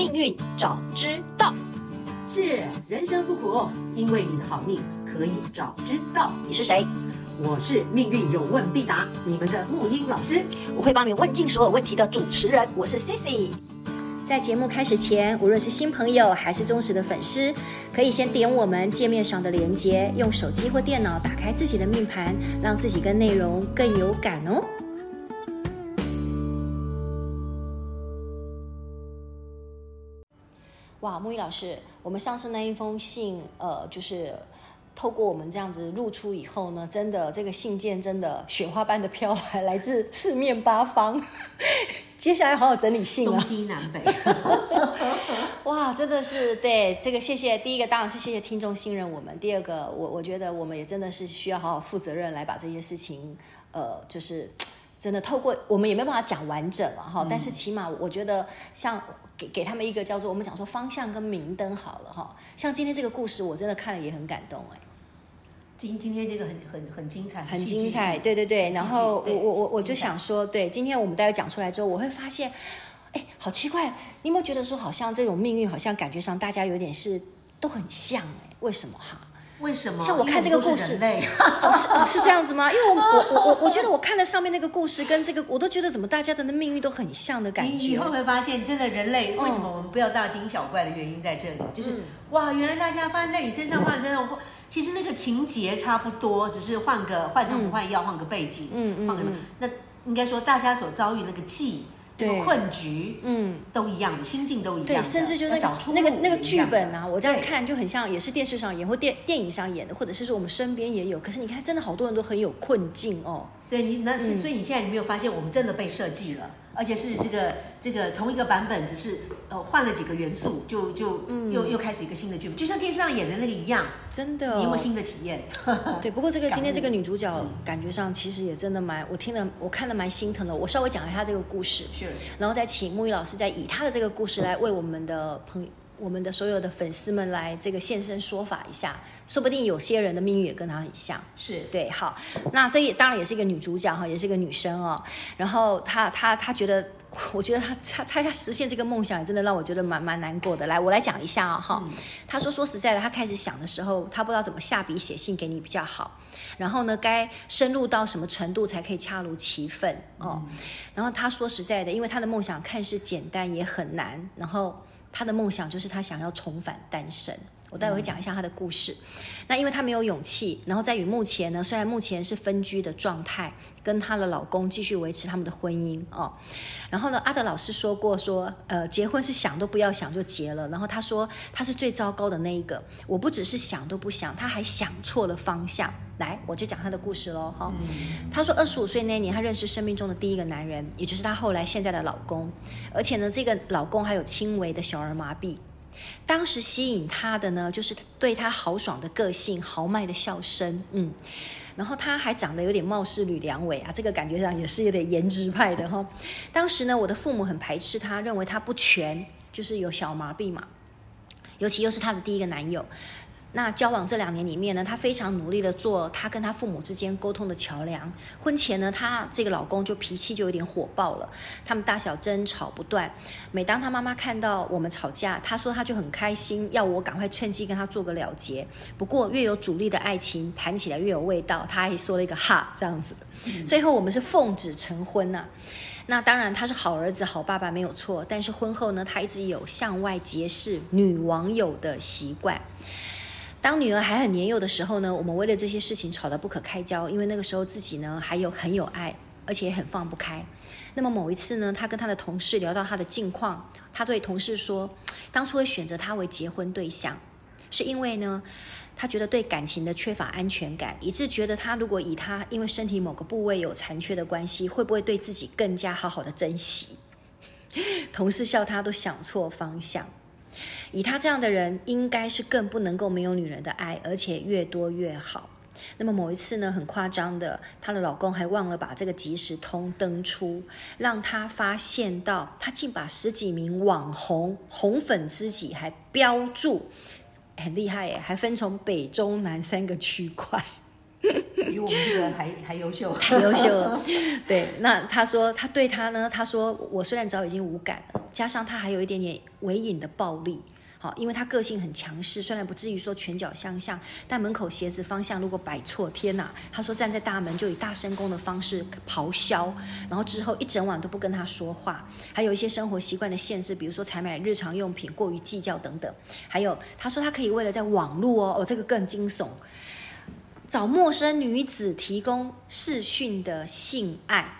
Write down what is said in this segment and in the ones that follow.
命运早知道。是人生不苦，因为你的好命可以早知道。你是谁？我是命运有问必答，你们的木英老师，我会帮你问尽所有问题的主持人。我是 Sissi。在节目开始前，无论是新朋友还是忠实的粉丝，可以先点我们界面上的连接，用手机或电脑打开自己的命盘，让自己跟内容更有感哦。哇，木易老师，我们上次那一封信，呃，就是透过我们这样子露出以后呢，真的这个信件真的雪花般的飘来，来自四面八方。接下来好好整理信啊，东西南北。哇，真的是对这个谢谢。第一个当然是谢谢听众信任我们，第二个我我觉得我们也真的是需要好好负责任来把这些事情，呃，就是真的透过我们也没办法讲完整了哈，嗯、但是起码我觉得像。给给他们一个叫做我们讲说方向跟明灯好了哈，像今天这个故事我真的看了也很感动哎，今今天这个很很很精彩，很精彩，对对对，然后我我我我就想说，对，今天我们大家讲出来之后，我会发现，哎，好奇怪，你有没有觉得说好像这种命运好像感觉上大家有点是都很像哎，为什么哈？为什么？像我看这个故事，哦是哦是这样子吗？因为我我我我我觉得我看了上面那个故事跟这个，我都觉得怎么大家的那命运都很像的感觉。你你会不会发现，真的人类为什么我们不要大惊小怪的原因在这里？就是哇，原来大家发生在你身上，发生在身上，其实那个情节差不多，只是换个换成不换药，换个背景，嗯嗯，换个那应该说大家所遭遇那个气。对困局，嗯，都一样的，心境都一样。对，甚至就是那个那个那个剧本啊，我这样看就很像，也是电视上演或电电影上演的，或者是说我们身边也有。可是你看，真的好多人都很有困境哦。对你，那是所以你现在你没有发现，我们真的被设计了。而且是这个这个同一个版本，只是呃换了几个元素，就就又又开始一个新的剧本，就像电视上演的那个一样，真的，你有没有新的体验？对，不过这个今天这个女主角感觉上其实也真的蛮，我听了我看了蛮心疼的。我稍微讲一下这个故事，是，然后再请木鱼老师再以她的这个故事来为我们的朋友。我们的所有的粉丝们来这个现身说法一下，说不定有些人的命运也跟他很像，是对。好，那这也当然也是一个女主角哈，也是一个女生哦。然后她她她觉得，我觉得她她她要实现这个梦想，也真的让我觉得蛮蛮难过的。来，我来讲一下啊、哦、哈。她、嗯、说说实在的，她开始想的时候，她不知道怎么下笔写信给你比较好。然后呢，该深入到什么程度才可以恰如其分哦。嗯、然后她说实在的，因为她的梦想看似简单，也很难。然后。他的梦想就是他想要重返单身。我待会会讲一下他的故事。那因为他没有勇气，然后在与目前呢，虽然目前是分居的状态，跟她的老公继续维持他们的婚姻哦。然后呢，阿德老师说过说，呃，结婚是想都不要想就结了。然后他说他是最糟糕的那一个。我不只是想都不想，他还想错了方向。来，我就讲他的故事喽哈。哦嗯、他说二十五岁那年，他认识生命中的第一个男人，也就是他后来现在的老公。而且呢，这个老公还有轻微的小儿麻痹。当时吸引他的呢，就是对他豪爽的个性、豪迈的笑声，嗯，然后他还长得有点貌似吕良伟啊，这个感觉上也是有点颜值派的哈。当时呢，我的父母很排斥他，认为他不全，就是有小麻痹嘛，尤其又是他的第一个男友。那交往这两年里面呢，她非常努力的做她跟她父母之间沟通的桥梁。婚前呢，她这个老公就脾气就有点火爆了，他们大小争吵不断。每当她妈妈看到我们吵架，她说她就很开心，要我赶快趁机跟他做个了结。不过越有阻力的爱情，谈起来越有味道。她还说了一个哈这样子。最后我们是奉子成婚呐、啊。那当然他是好儿子好爸爸没有错，但是婚后呢，他一直有向外结识女网友的习惯。当女儿还很年幼的时候呢，我们为了这些事情吵得不可开交，因为那个时候自己呢还有很有爱，而且也很放不开。那么某一次呢，他跟他的同事聊到他的近况，他对同事说，当初会选择他为结婚对象，是因为呢，他觉得对感情的缺乏安全感，以致觉得他如果以他因为身体某个部位有残缺的关系，会不会对自己更加好好的珍惜？同事笑他都想错方向。以他这样的人，应该是更不能够没有女人的爱，而且越多越好。那么某一次呢，很夸张的，她的老公还忘了把这个即时通登出，让她发现到，他竟把十几名网红红粉知己还标注，很厉害耶，还分成北中南三个区块。比我们这个还还优秀，太优秀了。对，那他说他对他呢，他说我虽然早已经无感了，加上他还有一点点微隐的暴力。好，因为他个性很强势，虽然不至于说拳脚相向，但门口鞋子方向如果摆错，天哪！他说站在大门就以大声公的方式咆哮，然后之后一整晚都不跟他说话，还有一些生活习惯的限制，比如说采买日常用品过于计较等等。还有他说他可以为了在网络哦哦，这个更惊悚，找陌生女子提供视讯的性爱，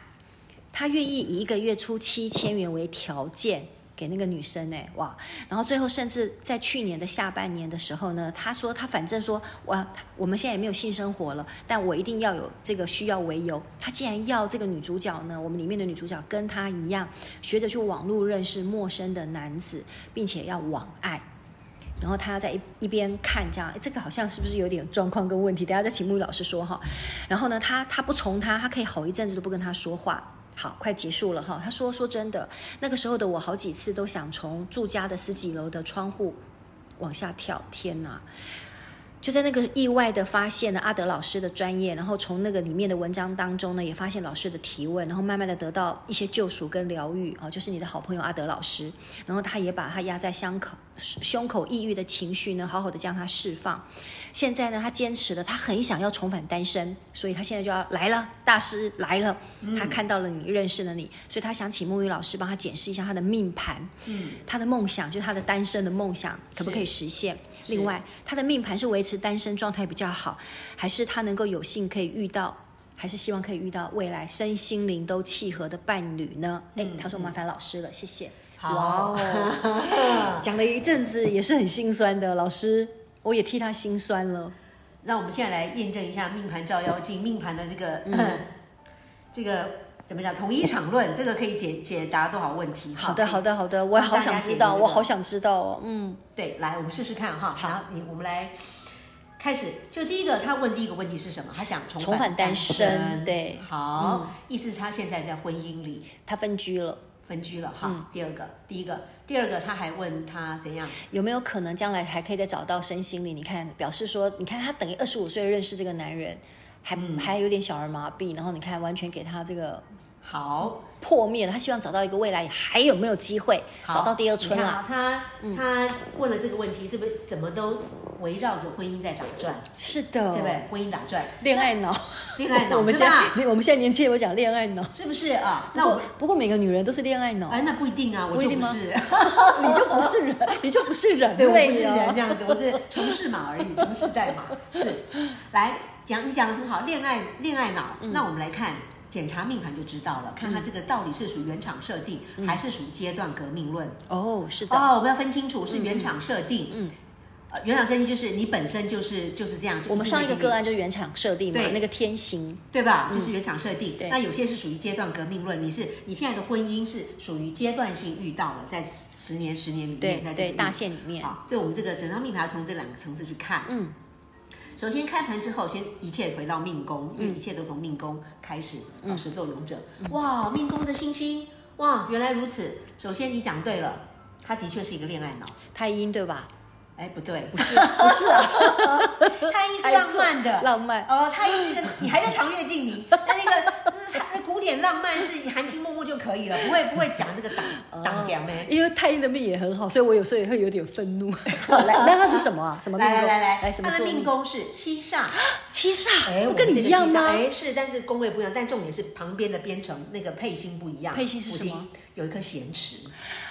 他愿意以一个月出七千元为条件。给那个女生哎哇，然后最后甚至在去年的下半年的时候呢，他说他反正说哇，我们现在也没有性生活了，但我一定要有这个需要为由，他既然要这个女主角呢，我们里面的女主角跟他一样，学着去网络认识陌生的男子，并且要网爱，然后他在一一边看这样，这个好像是不是有点状况跟问题？等下再请木鱼老师说哈。然后呢，他他不从他，他可以吼一阵子都不跟他说话。好，快结束了哈。他说：“说真的，那个时候的我，好几次都想从住家的十几楼的窗户往下跳。天哪！就在那个意外的发现了阿德老师的专业，然后从那个里面的文章当中呢，也发现老师的提问，然后慢慢的得到一些救赎跟疗愈哦。就是你的好朋友阿德老师，然后他也把他压在胸口胸口抑郁的情绪呢，好好的将它释放。”现在呢，他坚持了，他很想要重返单身，所以他现在就要来了。大师来了，他看到了你，认识了你，所以他想请沐予老师帮他检视一下他的命盘，嗯，他的梦想就是他的单身的梦想可不可以实现？另外，他的命盘是维持单身状态比较好，还是他能够有幸可以遇到，还是希望可以遇到未来身心灵都契合的伴侣呢？哎，他说麻烦老师了，谢谢。好哇哦，讲了一阵子也是很心酸的，老师。我也替他心酸了。那我们现在来验证一下命盘照妖镜，命盘的这个、嗯、这个怎么讲？统一场论，这个可以解解答多少问题？好的，好的，好的，我也好想知道，我好想知道哦。嗯，对，来，我们试试看哈。好，你我们来开始。就第一个，他问第一个问题是什么？他想重返，重返单身。对，好，嗯、意思是他现在在婚姻里，他分居了。分居了哈、嗯。第二个，第一个，第二个，他还问他怎样，有没有可能将来还可以再找到身心灵？你看，表示说，你看他等于二十五岁认识这个男人，还、嗯、还有点小儿麻痹，然后你看完全给他这个好。破灭了。他希望找到一个未来，还有没有机会？找到第二春啊？他他问了这个问题，是不是怎么都？围绕着婚姻在打转，是的，对不对？婚姻打转，恋爱脑，恋爱脑，我们现在，我们现在年轻人会讲恋爱脑，是不是？啊？那我不过每个女人都是恋爱脑，哎，那不一定啊，我就不是，你就不是人，你就不是人，对，我不是人这样子，我是城市码而已，城市代码。是。来讲，你讲的很好，恋爱恋爱脑，那我们来看检查命盘就知道了，看他这个到底是属于原厂设定，还是属于阶段革命论？哦，是的，哦，我们要分清楚是原厂设定，嗯。呃原厂设定就是你本身就是就是这样。我们上一个个案就是原厂设定嘛，那个天行，对吧？就是原厂设定。对。那有些是属于阶段革命论，你是你现在的婚姻是属于阶段性遇到了，在十年十年里面，在这个大限里面。好，所以我们这个整张命盘要从这两个层次去看。嗯。首先开盘之后，先一切回到命宫，因为一切都从命宫开始。嗯。始作俑者，哇，命宫的星星，哇，原来如此。首先你讲对了，他的确是一个恋爱脑，太阴对吧？哎，不对，不是，不是啊，太阴是浪漫的，浪漫哦。太阴那个，你还在长月镜里，那那个那古典浪漫是含情脉脉就可以了，不会不会讲这个挡 挡掉没？因为太阴的命也很好，所以我有时候也会有点愤怒。来，那他是什么啊？什么命宫？来来来来，他的命宫是七煞，七煞，不跟你一样吗？哎，是，但是宫位不一样，但重点是旁边的编程那个配星不一样。配星是什么？有一颗咸池。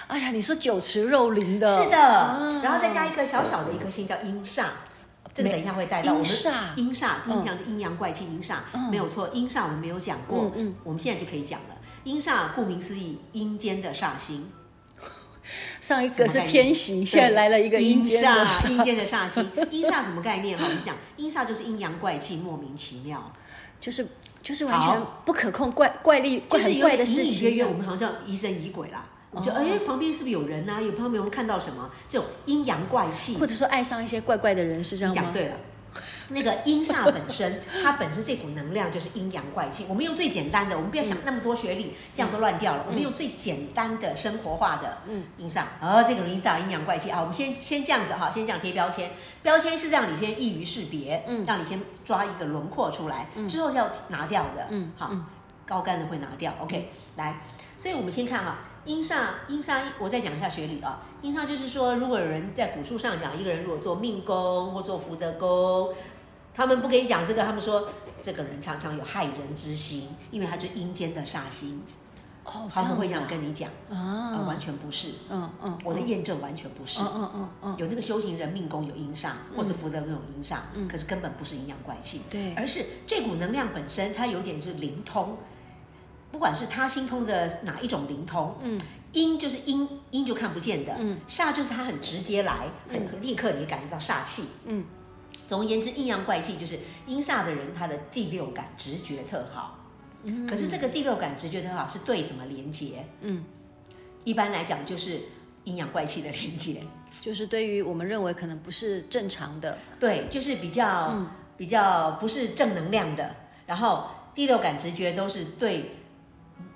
哎呀，你说酒池肉林的，是的，啊、然后再加一颗小小的一颗星叫阴煞，这个等一下会带到？我们阴煞，阴煞经常的阴阳怪气阴煞，没有错，阴煞我们没有讲过，嗯，嗯。我们现在就可以讲了。阴煞顾名思义，阴间的煞星。上一个是天行，现在来了一个阴间的阴间的煞星。阴煞什么概念？哈，我们讲阴煞就是阴阳怪气，莫名其妙，就是就是完全不可控，怪怪力很怪的事情。约约我们好像叫疑神疑鬼啦。我就哎，旁边是不是有人呐、啊？有旁边有没有看到什么这种阴阳怪气，或者说爱上一些怪怪的人，是这样吗？讲对了，那个阴煞本身，它本身这股能量就是阴阳怪气。我们用最简单的，我们不要想那么多学理，这样都乱掉了。我们用最简单的生活化的阴煞，哦，这个阴煞阴阳怪气啊。我们先先这样子哈，先这样贴标签，标签是让你先易于识别，嗯，让你先抓一个轮廓出来，之后是要拿掉的，嗯，好，高干的会拿掉，OK，来，所以我们先看哈。阴煞，阴煞，我再讲一下学理啊。阴煞就是说，如果有人在古书上讲，一个人如果做命宫或做福德宫，他们不跟你讲这个，他们说这个人常常有害人之心，因为他是阴间的煞星。哦，他们会这样跟你讲。啊、呃，完全不是。嗯嗯，我的验证完全不是。嗯嗯嗯嗯，有那个修行人命宫有阴煞，或者福德宫有阴煞，嗯，可是根本不是阴阳怪气。对，而是这股能量本身，它有点是灵通。不管是他心通的哪一种灵通，嗯，阴就是阴，阴就看不见的，嗯，煞就是他很直接来，很立刻你感觉到煞气，嗯，总而言之，阴阳怪气就是阴煞的人，他的第六感直觉特好，嗯，可是这个第六感直觉特好是对什么连接？嗯，一般来讲就是阴阳怪气的连接，就是对于我们认为可能不是正常的，对，就是比较、嗯、比较不是正能量的，然后第六感直觉都是对。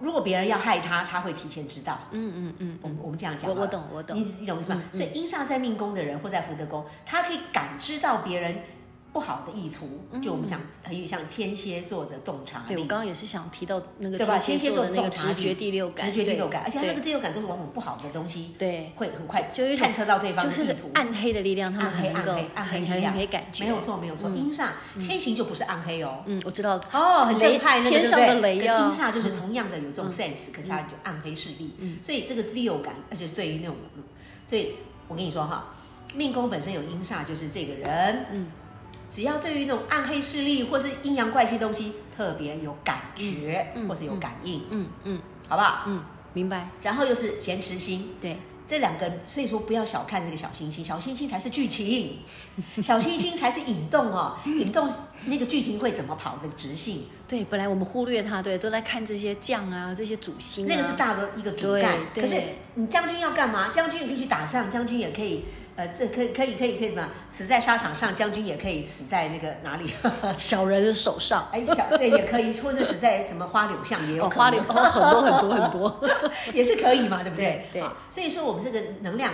如果别人要害他，他会提前知道。嗯嗯嗯，我我们这样讲，我我懂我懂，你你懂意思吗？所以阴煞在命宫的人或在福德宫，他可以感知到别人。不好的意图，就我们讲很有像天蝎座的洞察力。对，我刚刚也是想提到那个天蝎座的那个直觉第六感，直觉第六感，而且他那个第六感都是往往不好的东西，对，会很快就探测到对方的意图。暗黑的力量，他们很能够暗黑很黑感觉。没有错，没有错。阴煞天行就不是暗黑哦，嗯，我知道哦，很正派，天上的雷啊。阴煞就是同样的有这种 sense，可是它有暗黑势力，嗯。所以这个第六感，而且对于那种，所以我跟你说哈，命宫本身有阴煞，就是这个人，嗯。只要对于那种暗黑势力或是阴阳怪气东西特别有感觉，嗯、或是有感应，嗯嗯，嗯，好不好？嗯，明白。然后又是咸池星，对，这两个，所以说不要小看这个小星星，小星星才是剧情，小星星才是引动哦，引动那个剧情会怎么跑的直性。对，本来我们忽略它，对，都在看这些将啊，这些主星、啊，那个是大的一个主干。可是你将军要干嘛？将军也可以去打仗，将军也可以。呃，这可以可以可以可以什么？死在沙场上，将军也可以死在那个哪里？小人的手上。哎，小对也可以，或者死在什么花柳巷也有花柳哦，很多很多很多，也是可以嘛，对不对？对。所以说，我们这个能量，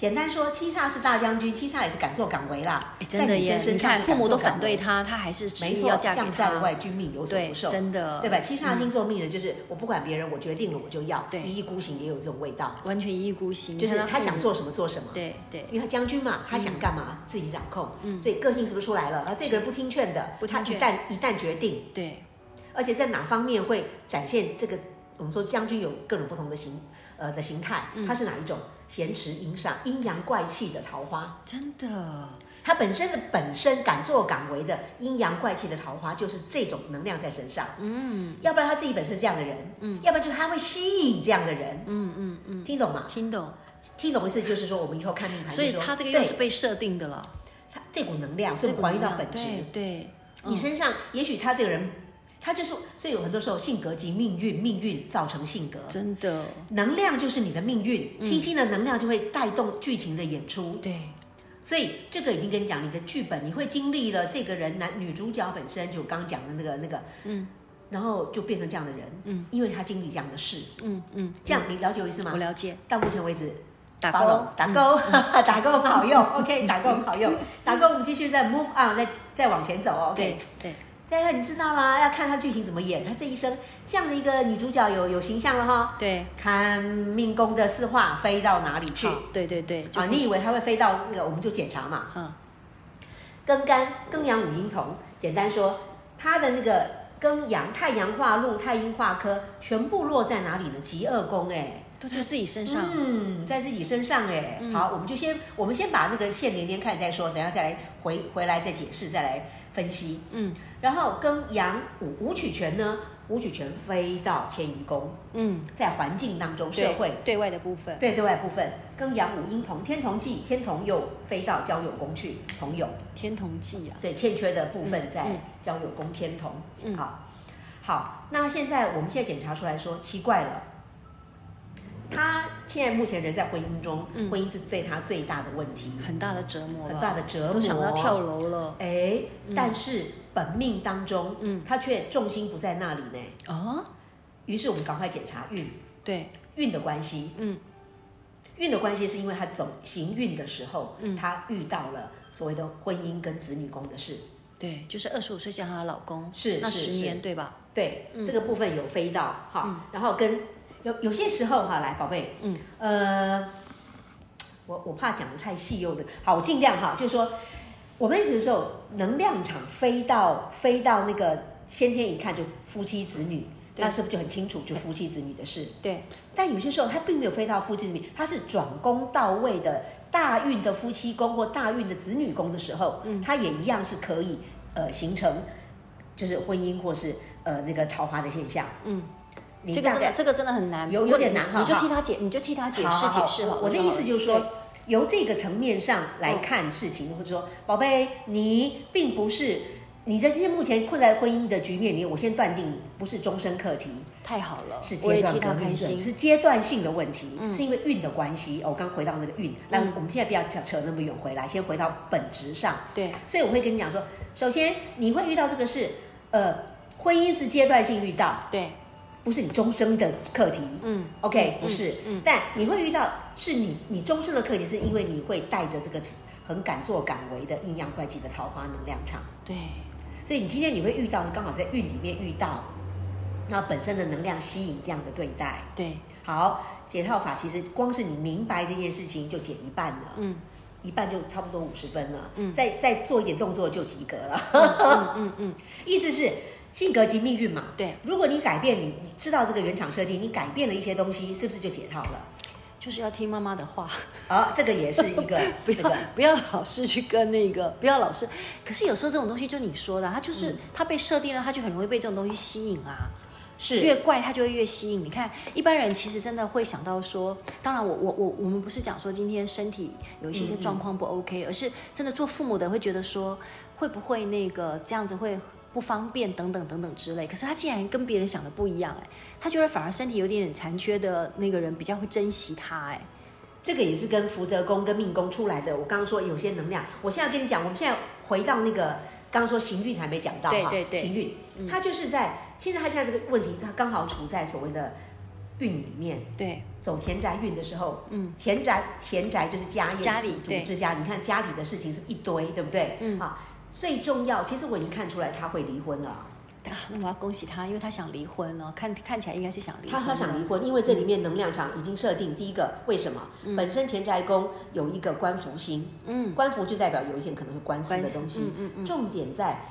简单说，七煞是大将军，七煞也是敢作敢为啦。真的耶！你看，父母都反对他，他还是。没错，将在外，君命有所不受。真的，对吧？七煞星座命人就是，我不管别人，我决定了我就要。一意孤行也有这种味道。完全一意孤行，就是他想做什么做什么。对对，因为他将军嘛，他想干嘛自己掌控。嗯，所以个性是不是出来了？啊，这个人不听劝的，他一旦一旦决定，对，而且在哪方面会展现这个？我们说将军有各种不同的形，呃的形态，他是哪一种？咸池阴煞，阴阳怪气的桃花，真的，他本身的本身敢作敢为的阴阳怪气的桃花，就是这种能量在身上。嗯，要不然他自己本身是这样的人，嗯，要不然就是他会吸引这样的人。嗯嗯嗯，听懂吗？听懂，听懂意思就是说，我们以后看命盘，所以他这个又是被设定的了。他这股能量是还原到本质。对，对，你身上也许他这个人。他就是，所以有很多时候性格及命运，命运造成性格，真的，能量就是你的命运，嗯、星星的能量就会带动剧情的演出。对，所以这个已经跟你讲，你的剧本你会经历了这个人男女主角本身就刚讲的那个那个，嗯，然后就变成这样的人，嗯，因为他经历这样的事，嗯嗯，这样你了解我意思吗？我了解。到目前为止，打勾，打勾，打勾很好用，OK，打勾很好用，打勾我们继续再 move on，再再往前走，OK，对。对大家你知道啦，要看他剧情怎么演。他这一生这样的一个女主角有有形象了哈。对，看命宫的四化飞到哪里去？对对对。啊，你以为他会飞到那个？我们就检查嘛。嗯。庚干庚阳五阴同，简单说，他的那个庚阳太阳化禄太阴化科，全部落在哪里呢？疾厄宫哎，都在自己身上。嗯，在自己身上哎。嗯、好，我们就先我们先把那个线连连看再说，等下再来回回来再解释再来。分析，嗯，然后跟阳武武曲权呢？武曲权飞到迁移宫，嗯，在环境当中，社会。对外的部分，对对外部分，跟阳武阴同天同忌，天同又飞到交友宫去，同友。天同忌啊，对，欠缺的部分在交友宫天同，好，好，那现在我们现在检查出来说奇怪了，他现在目前人在婚姻中，嗯、婚姻是对他最大的问题，很大的折磨，很大的折磨，都想要跳楼了。哎，嗯、但是本命当中，嗯，他却重心不在那里呢。哦，于是我们赶快检查运，对。运的关系，嗯，运的关系是因为他走行运的时候，嗯，他遇到了所谓的婚姻跟子女宫的事。对，就是二十五岁嫁她的老公，是那十年对吧？对，这个部分有飞到哈，然后跟有有些时候哈，来宝贝，嗯，呃，我我怕讲的太细又的，好，我尽量哈，就是说我们有的时候能量场飞到飞到那个先天一看就夫妻子女，那是不是就很清楚就夫妻子女的事？对，但有些时候他并没有飞到夫妻子女，他是转宫到位的。大运的夫妻宫或大运的子女宫的时候，嗯，它也一样是可以呃形成，就是婚姻或是呃那个桃花的现象。嗯，这个这个这个真的很难，有有点难哈。你就替他解，你就替他解释解释哈。我的意思就是说，由这个层面上来看事情，或者说，宝贝，你并不是。你在这些目前困在婚姻的局面里，我先断定你不是终身课题，太好了，是阶段革命症，是阶段性的问题，嗯、是因为运的关系。哦、我刚回到那个运，那、嗯、我们现在不要扯扯那么远，回来先回到本质上。对，所以我会跟你讲说，首先你会遇到这个事，呃，婚姻是阶段性遇到，对，不是你终生的课题。嗯，OK，不是，但你会遇到是你你终身的课题，是因为你会带着这个很敢作敢为的阴阳怪气的桃花能量场。对。所以你今天你会遇到，刚好在运里面遇到，那本身的能量吸引这样的对待。对，好，解套法其实光是你明白这件事情就解一半了，嗯，一半就差不多五十分了，嗯，再再做一点动作就及格了，嗯嗯，嗯，嗯 意思是性格及命运嘛，对，如果你改变你，你知道这个原厂设定，你改变了一些东西，是不是就解套了？就是要听妈妈的话，啊，这个也是一个 不要不要老是去跟那个不要老是，可是有时候这种东西就你说的，他就是他被设定了，他就很容易被这种东西吸引啊。是越怪他就会越吸引。你看一般人其实真的会想到说，当然我我我我们不是讲说今天身体有一些些状况不 OK，而是真的做父母的会觉得说会不会那个这样子会。不方便等等等等之类，可是他竟然跟别人想的不一样哎，他觉得反而身体有点残缺的那个人比较会珍惜他哎，这个也是跟福德宫跟命宫出来的。我刚刚说有些能量，我现在跟你讲，我们现在回到那个刚刚说行运还没讲到对对对，行运，他就是在现在他现在这个问题，他刚好处在所谓的运里面，对，走田宅运的时候，嗯，田宅田宅就是家业家里组织家，你看家里的事情是一堆，对不对？嗯，好。最重要，其实我已经看出来他会离婚了。啊，那我要恭喜他，因为他想离婚了。看看起来应该是想离婚。他他想离婚，因为这里面能量场已经设定。第一个，为什么？嗯、本身田宅宫有一个官服星，嗯，官服就代表有一些可能是官司的东西。嗯嗯嗯、重点在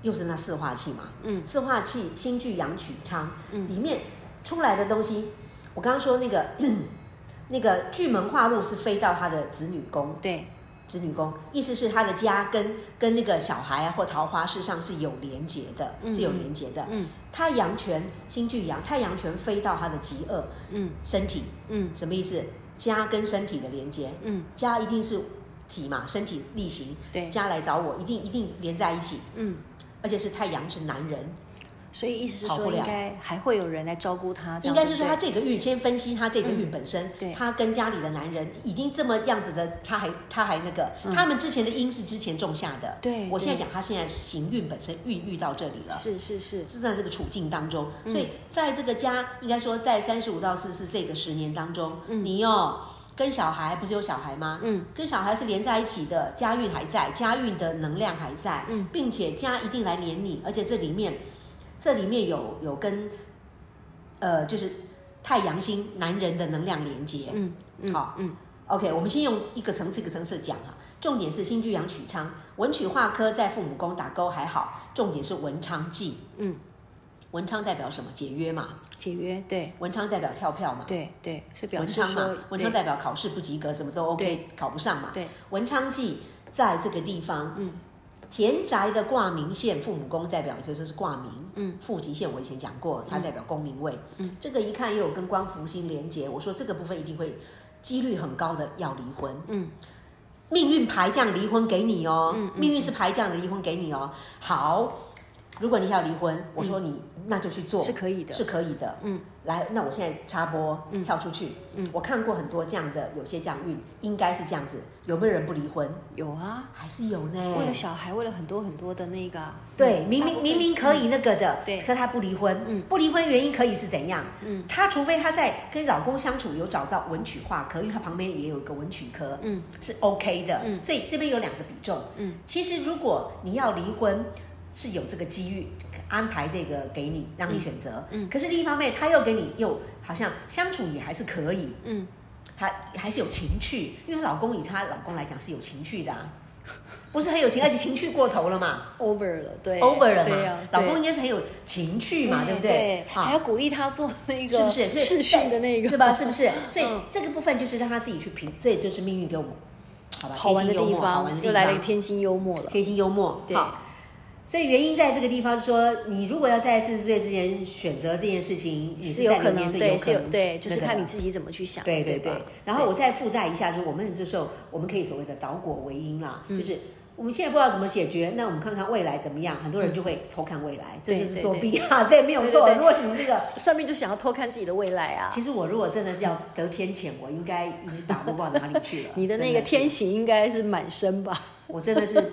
又是那四化气嘛，嗯，四化气星聚阳曲昌，嗯，里面出来的东西，我刚刚说那个 那个巨门化禄是飞到他的子女宫，对。子女宫，意思是他的家跟跟那个小孩啊或桃花事实上是有连结的，嗯、是有连结的。嗯，太阳权星巨阳，太阳权飞到他的极恶，嗯，身体，嗯，什么意思？家跟身体的连结，嗯，家一定是体嘛，身体力行，对，家来找我，一定一定连在一起，嗯，而且是太阳是男人。所以意思是说，应该还会有人来照顾他。应该是说，他这个运先分析他这个运本身，对，他跟家里的男人已经这么样子的，他还他还那个，他们之前的因是之前种下的。对，我现在讲他现在行运本身运遇到这里了，是是是，是在这个处境当中。所以在这个家，应该说在三十五到四十这个十年当中，你哦跟小孩不是有小孩吗？嗯，跟小孩是连在一起的，家运还在，家运的能量还在，嗯，并且家一定来黏你，而且这里面。这里面有有跟，呃，就是太阳星男人的能量连接，嗯嗯，好，嗯，OK，我们先用一个层次一个层次讲哈，重点是新巨阳曲昌，文曲化科在父母宫打勾还好，重点是文昌忌，嗯，文昌代表什么？解约嘛，解约，对，文昌代表跳票嘛，对对，是表文昌嘛，文昌代表考试不及格，什么都 OK，考不上嘛，对，文昌忌在这个地方，嗯。田宅的挂名线，父母宫代表，所以说是挂名。嗯，父吉线我以前讲过，它代表功名位。嗯，这个一看又有跟官福星连接，我说这个部分一定会几率很高的要离婚。嗯，命运牌这样离婚给你哦，嗯，命运是牌这样的离婚给你哦。好，如果你想要离婚，我说你、嗯、那就去做，是可以的，是可以的。嗯，来，那我现在插播，嗯、跳出去。嗯，我看过很多这样的，有些这样运，应该是这样子。有没有人不离婚？有啊，还是有呢。为了小孩，为了很多很多的那个，对，明明明明可以那个的，对，可他不离婚。嗯，不离婚原因可以是怎样？嗯，他除非他在跟老公相处有找到文曲化科，因为他旁边也有一个文曲科，嗯，是 OK 的。嗯，所以这边有两个比重。嗯，其实如果你要离婚。是有这个机遇安排这个给你，让你选择。嗯，可是另一方面，他又给你又好像相处也还是可以。嗯，他还是有情趣，因为老公以她老公来讲是有情趣的，啊，不是很有情，而且情趣过头了嘛，over 了，对，over 了嘛。对啊，老公应该是很有情趣嘛，对不对？还要鼓励他做那个，是不是？试训的那个，是吧？是不是？所以这个部分就是让他自己去评，这也就是命运给我们好吧？好玩的地方，又来了一个天心幽默了，天心幽默，对。所以原因在这个地方是说，你如果要在四十岁之前选择这件事情，也是有可能，对，是有对，就是看你自己怎么去想。对对对。然后我再附带一下，就是我们这时候我们可以所谓的倒果为因啦，就是我们现在不知道怎么解决，那我们看看未来怎么样。很多人就会偷看未来，这就是作弊啊，对，没有错。如果你们这个算命就想要偷看自己的未来啊，其实我如果真的是要得天谴，我应该已经打不到哪里去了。你的那个天刑应该是满身吧？我真的是。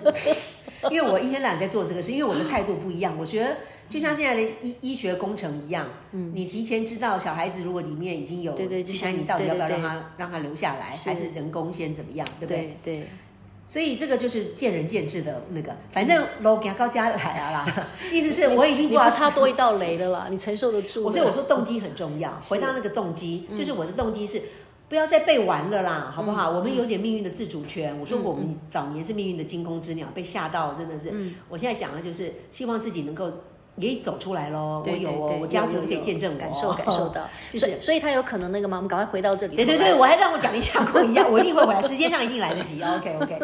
因为我一天到晚在做这个事，因为我的态度不一样。我觉得就像现在的医医学工程一样，嗯，你提前知道小孩子如果里面已经有，对对，就像你到底要不要让他让他留下来，还是人工先怎么样，对不对？对。所以这个就是见仁见智的那个，反正楼给他高加来了啦。意思是我已经不要差多一道雷的啦，你承受得住。所以我说动机很重要，回到那个动机，就是我的动机是。不要再被玩了啦，好不好？我们有点命运的自主权。我说，我们早年是命运的惊弓之鸟，被吓到真的是。我现在讲的就是希望自己能够也走出来喽。我有哦，我家族可以见证感受感受到。所以，所以他有可能那个吗？我们赶快回到这里。对对对，我还让我讲一下，我一样，我一定会回来，时间上一定来得及。OK OK，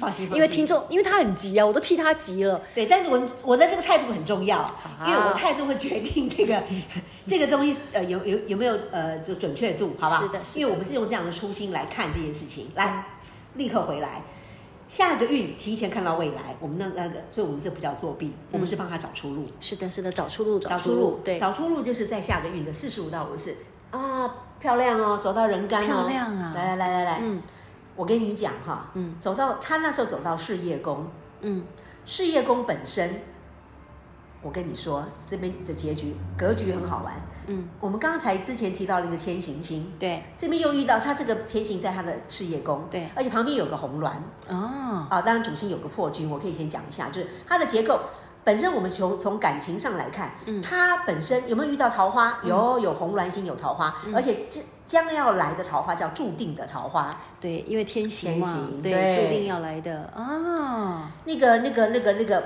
放心。因为听众，因为他很急啊，我都替他急了。对，但是我我的这个态度很重要，因为我态度会决定这个。这个东西呃有有有没有呃就准确度，好吧？是的，是的，因为我们是用这样的初心来看这件事情。来，立刻回来，下个运提前看到未来，我们那那个，所以我们这不叫作弊，我们是帮他找出路。是的，是的，找出路，找出路，对，找出路就是在下个运的四十五到五十啊，漂亮哦，走到人干哦，漂亮啊！来来来来来，嗯，我跟你讲哈，嗯，走到他那时候走到事业宫，嗯，事业宫本身。我跟你说，这边的结局格局很好玩。嗯，我们刚才之前提到了一个天行星，对，这边又遇到他这个天行在他的事业宫，对，而且旁边有个红鸾。哦，啊，当然主星有个破军，我可以先讲一下，就是它的结构本身，我们从从感情上来看，嗯，它本身有没有遇到桃花？有，有红鸾星有桃花，而且这将要来的桃花叫注定的桃花。对，因为天行嘛，对，注定要来的啊。那个、那个、那个、那个。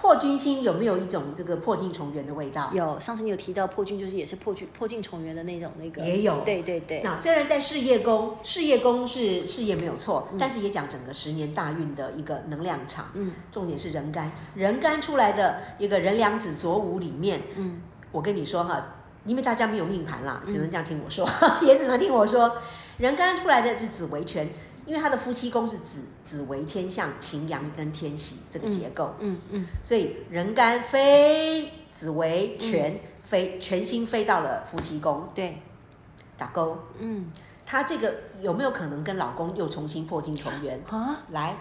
破军星有没有一种这个破镜重圆的味道？有，上次你有提到破军，就是也是破军破镜重圆的那种那个。也有，对对对。那虽然在事业宫，事业宫是事业没有错，嗯、但是也讲整个十年大运的一个能量场。嗯，重点是人干，人干出来的一个人两子左武里面，嗯，我跟你说哈，因为大家没有命盘啦，只能这样听我说，嗯、也只能听我说，人干出来的是子维权。因为他的夫妻宫是子，子为天象，擎羊跟天喜这个结构，嗯嗯，嗯，所以人干飞子为全，嗯、飞全星飞到了夫妻宫，对，打勾，嗯，他这个有没有可能跟老公又重新破镜重圆啊？来，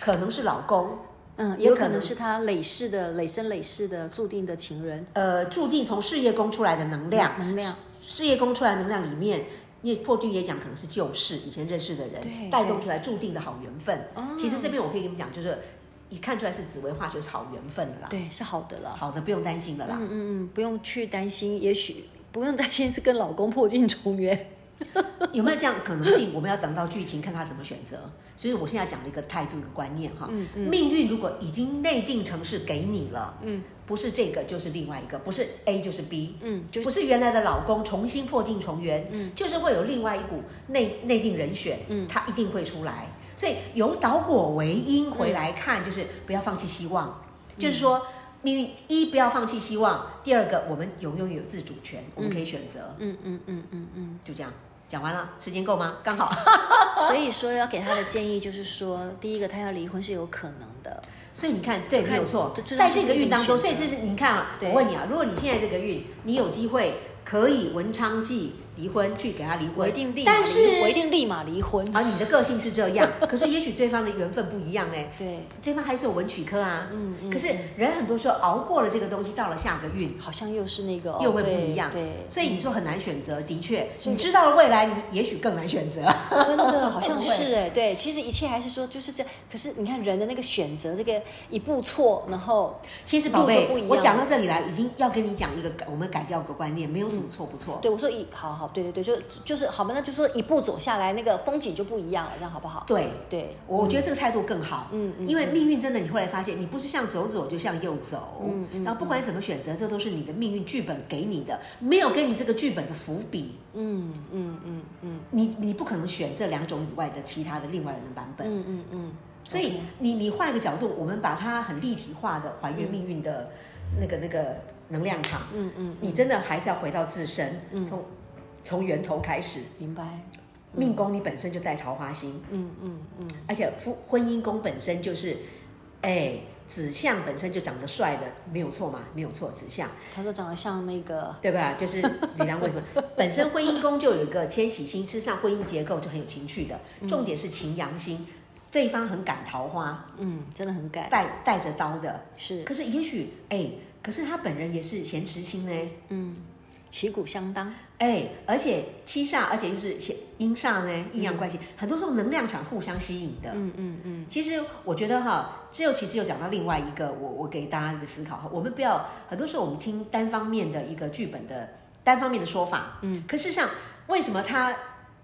可能是老公，嗯，也有可能是他累世的累生累世的注定的情人，呃，注定从事业宫出来的能量，嗯、能量，事业宫出来的能量里面。因为破军也讲可能是旧事，以前认识的人带动出来注定的好缘分。其实这边我可以跟你们讲，就是一看出来是紫薇化，就是好缘分了啦。对，是好的了，好的不用担心了啦。嗯嗯嗯，不用去担心，也许不用担心是跟老公破镜重圆。有没有这样可能性？我们要等到剧情看他怎么选择。所以我现在讲了一个态度、一个观念哈。嗯嗯。命运如果已经内定成是给你了，嗯，不是这个就是另外一个，不是 A 就是 B，嗯，就不是原来的老公重新破镜重圆，嗯，就是会有另外一股内内定人选，嗯，他一定会出来。所以由导果为因回来看，就是不要放弃希望，就是说命运一不要放弃希望，第二个我们有拥有自主权，我们可以选择，嗯嗯嗯嗯嗯，就这样。讲完了，时间够吗？刚好。所以说要给他的建议就是说，第一个他要离婚是有可能的，所以你看，对，没有错，在这个运当中，所以这是你看啊，我问你啊，如果你现在这个运，你有机会可以文昌忌。离婚去给他离婚，我一定立马，但是我一定立马离婚。啊你的个性是这样，可是也许对方的缘分不一样哎。对，对方还是有文曲科啊。嗯嗯。可是人很多时候熬过了这个东西，到了下个运，好像又是那个又会不一样。对。所以你说很难选择，的确，你知道了未来，你也许更难选择。真的好像是 哎，对，其实一切还是说就是这。可是你看人的那个选择，这个一步错，然后其实宝贝，我讲到这里来，已经要跟你讲一个，我们改掉个观念，没有什么错不错。对，我说一，好好，对对对，就。就是好吧，那就说一步走下来，那个风景就不一样了，这样好不好？对对，我觉得这个态度更好。嗯嗯，因为命运真的，你后来发现，你不是向左走，就向右走。嗯嗯，然后不管怎么选择，这都是你的命运剧本给你的，没有给你这个剧本的伏笔。嗯嗯嗯嗯，你你不可能选这两种以外的其他的另外人的版本。嗯嗯嗯，所以你你换一个角度，我们把它很立体化的还原命运的那个那个能量场。嗯嗯，你真的还是要回到自身，从。从源头开始，明白。命宫你本身就带桃花星，嗯嗯嗯，而且夫婚姻宫本身就是，哎，子相本身就长得帅的，没有错嘛，没有错，子相。他说长得像那个，对吧？就是李良为什么？本身婚姻宫就有一个天喜星，事实上婚姻结构就很有情趣的，重点是擎羊星，对方很赶桃花，嗯，真的很赶，带带着刀的，是。可是也许，哎，可是他本人也是咸池星呢，嗯。旗鼓相当，哎，而且七煞，而且就是阴煞呢，阴阳关系，嗯、很多时候能量场互相吸引的。嗯嗯嗯。其实我觉得哈，这又其实又讲到另外一个，我我给大家一个思考哈，我们不要很多时候我们听单方面的一个剧本的单方面的说法，嗯，可事实上为什么他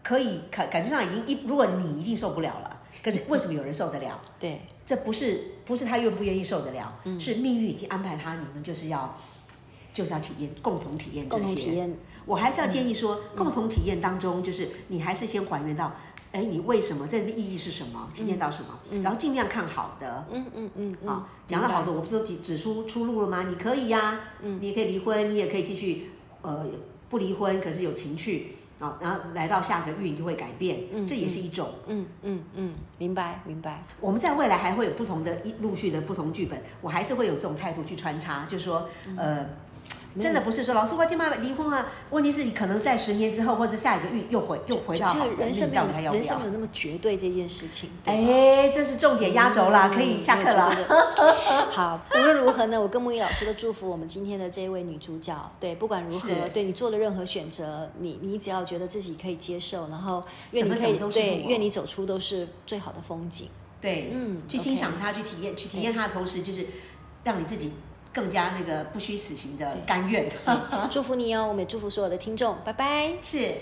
可以感感觉上已经一，如果你一定受不了了，可是为什么有人受得了？对，这不是不是他愿不愿意受得了，嗯、是命运已经安排他，你们就是要。就是要体验，共同体验这些。共同体验，我还是要建议说，嗯、共同体验当中，就是你还是先还原到，哎，你为什么这个意义是什么，体验到什么，嗯、然后尽量看好的。嗯嗯嗯。啊、嗯，讲了好的，我不是都指指出出路了吗？你可以呀、啊，嗯，你也可以离婚，你也可以继续，呃，不离婚，可是有情趣啊，然后来到下个运就会改变，嗯、这也是一种。嗯嗯嗯，明白明白。我们在未来还会有不同的一陆续的不同剧本，我还是会有这种态度去穿插，就是说，呃。真的不是说老师我今妈离婚啊？问题是你可能在十年之后，或者下一个月又回又回到好的，人生没有还要人生没有那么绝对这件事情。哎，这是重点压轴啦，可以下课了。好，无论如何呢，我跟木易老师都祝福我们今天的这一位女主角。对，不管如何，对你做的任何选择，你你只要觉得自己可以接受，然后愿你可以对愿你走出都是最好的风景。对，嗯，去欣赏它，去体验，去体验它的同时，就是让你自己。更加那个不虚此行的甘愿，祝福你哦！我们也祝福所有的听众，拜拜。是。